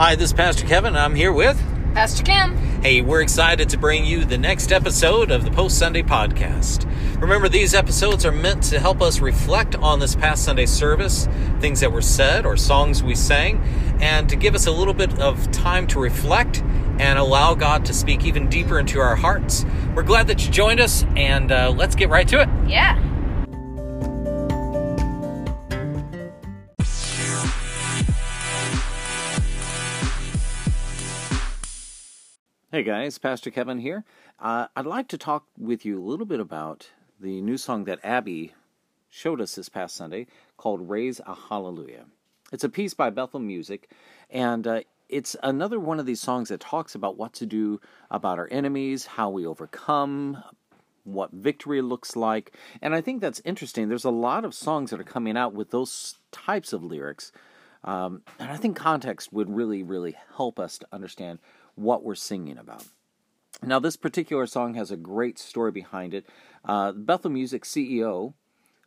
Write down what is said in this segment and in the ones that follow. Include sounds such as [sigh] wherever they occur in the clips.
Hi, this is Pastor Kevin. I'm here with. Pastor Kim. Hey, we're excited to bring you the next episode of the Post Sunday podcast. Remember, these episodes are meant to help us reflect on this past Sunday service, things that were said or songs we sang, and to give us a little bit of time to reflect and allow God to speak even deeper into our hearts. We're glad that you joined us, and uh, let's get right to it. Yeah. Hey guys, Pastor Kevin here. Uh, I'd like to talk with you a little bit about the new song that Abby showed us this past Sunday called Raise a Hallelujah. It's a piece by Bethel Music, and uh, it's another one of these songs that talks about what to do about our enemies, how we overcome, what victory looks like. And I think that's interesting. There's a lot of songs that are coming out with those types of lyrics. Um, and I think context would really, really help us to understand what we're singing about. Now, this particular song has a great story behind it. Uh, Bethel Music CEO,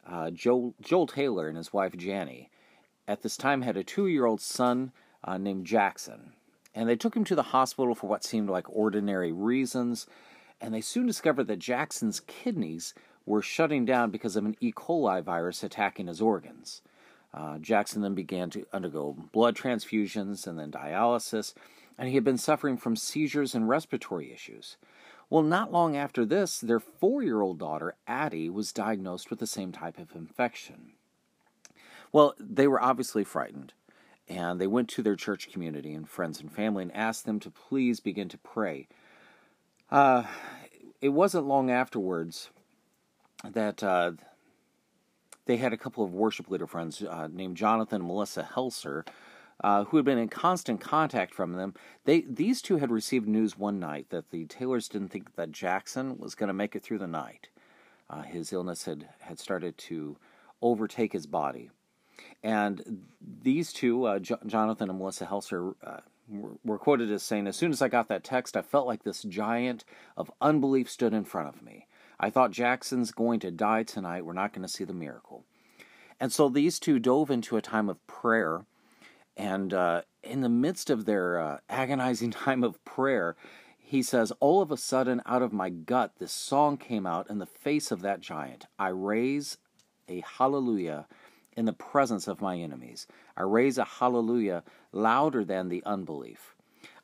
uh, Joel, Joel Taylor, and his wife Janie, at this time had a two year old son uh, named Jackson. And they took him to the hospital for what seemed like ordinary reasons. And they soon discovered that Jackson's kidneys were shutting down because of an E. coli virus attacking his organs. Uh, Jackson then began to undergo blood transfusions and then dialysis and he had been suffering from seizures and respiratory issues. Well, not long after this, their four year old daughter, Addie, was diagnosed with the same type of infection. Well, they were obviously frightened, and they went to their church community and friends and family and asked them to please begin to pray. Uh, it wasn't long afterwards that uh, they had a couple of worship leader friends uh, named Jonathan and Melissa Helser uh, who had been in constant contact from them. They these two had received news one night that the Taylors didn't think that Jackson was going to make it through the night. Uh, his illness had had started to overtake his body, and these two, uh, J- Jonathan and Melissa Helser. Uh, were quoted as saying, As soon as I got that text, I felt like this giant of unbelief stood in front of me. I thought Jackson's going to die tonight. We're not going to see the miracle. And so these two dove into a time of prayer and uh, in the midst of their uh, agonizing [laughs] time of prayer, he says, All of a sudden, out of my gut, this song came out in the face of that giant. I raise a hallelujah in the presence of my enemies. I raise a hallelujah louder than the unbelief.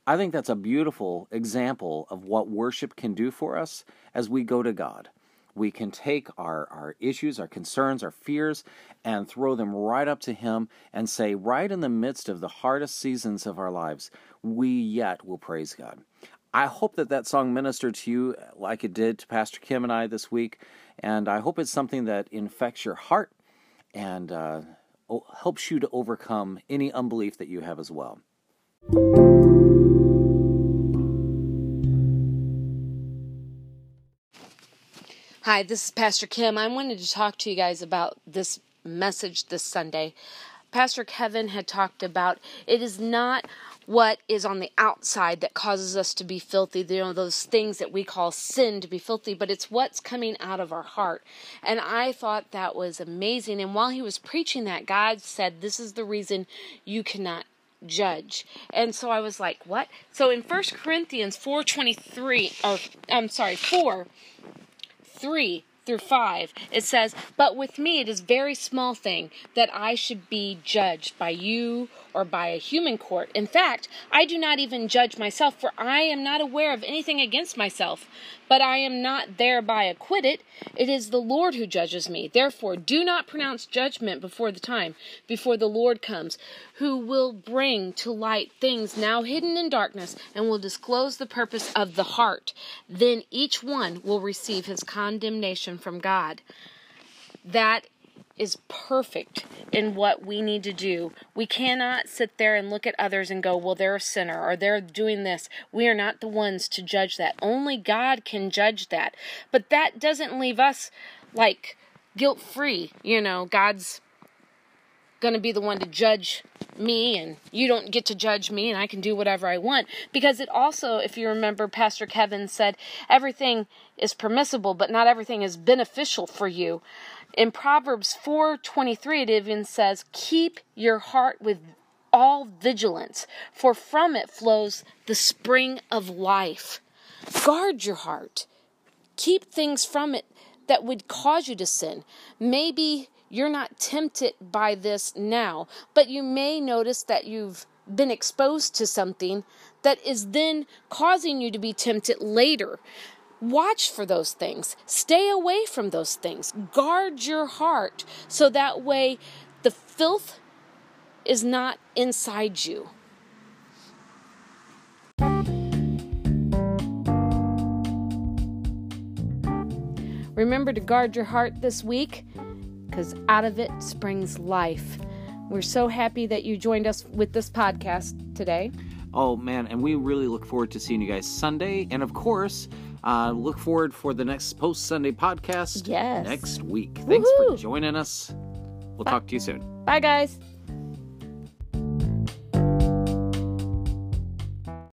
I think that's a beautiful example of what worship can do for us as we go to God we can take our, our issues, our concerns, our fears, and throw them right up to Him and say, right in the midst of the hardest seasons of our lives, we yet will praise God. I hope that that song ministered to you like it did to Pastor Kim and I this week, and I hope it's something that infects your heart and uh, helps you to overcome any unbelief that you have as well. Hi, this is Pastor Kim. I wanted to talk to you guys about this message this Sunday. Pastor Kevin had talked about it is not what is on the outside that causes us to be filthy, you know, those things that we call sin to be filthy, but it's what's coming out of our heart. And I thought that was amazing. And while he was preaching that, God said, This is the reason you cannot judge. And so I was like, What? So in First Corinthians 4.23, or I'm sorry, 4 3 through 5, it says, But with me it is very small thing that I should be judged by you or by a human court. In fact, I do not even judge myself, for I am not aware of anything against myself. But I am not thereby acquitted. It is the Lord who judges me. Therefore, do not pronounce judgment before the time, before the Lord comes, who will bring to light things now hidden in darkness, and will disclose the purpose of the heart. Then each one will receive his condemnation from God. That is perfect in what we need to do. We cannot sit there and look at others and go, well, they're a sinner or they're doing this. We are not the ones to judge that. Only God can judge that. But that doesn't leave us like guilt free. You know, God's going to be the one to judge me and you don't get to judge me and I can do whatever I want because it also if you remember Pastor Kevin said everything is permissible but not everything is beneficial for you in Proverbs 4:23 it even says, "Keep your heart with all vigilance, for from it flows the spring of life. Guard your heart. Keep things from it that would cause you to sin. Maybe you're not tempted by this now, but you may notice that you've been exposed to something that is then causing you to be tempted later. Watch for those things. Stay away from those things. Guard your heart so that way the filth is not inside you. Remember to guard your heart this week because out of it springs life. We're so happy that you joined us with this podcast today. Oh, man, and we really look forward to seeing you guys Sunday. And of course, uh, look forward for the next post Sunday podcast Yes. next week. Thanks Woohoo. for joining us. We'll talk to you soon. Bye, guys.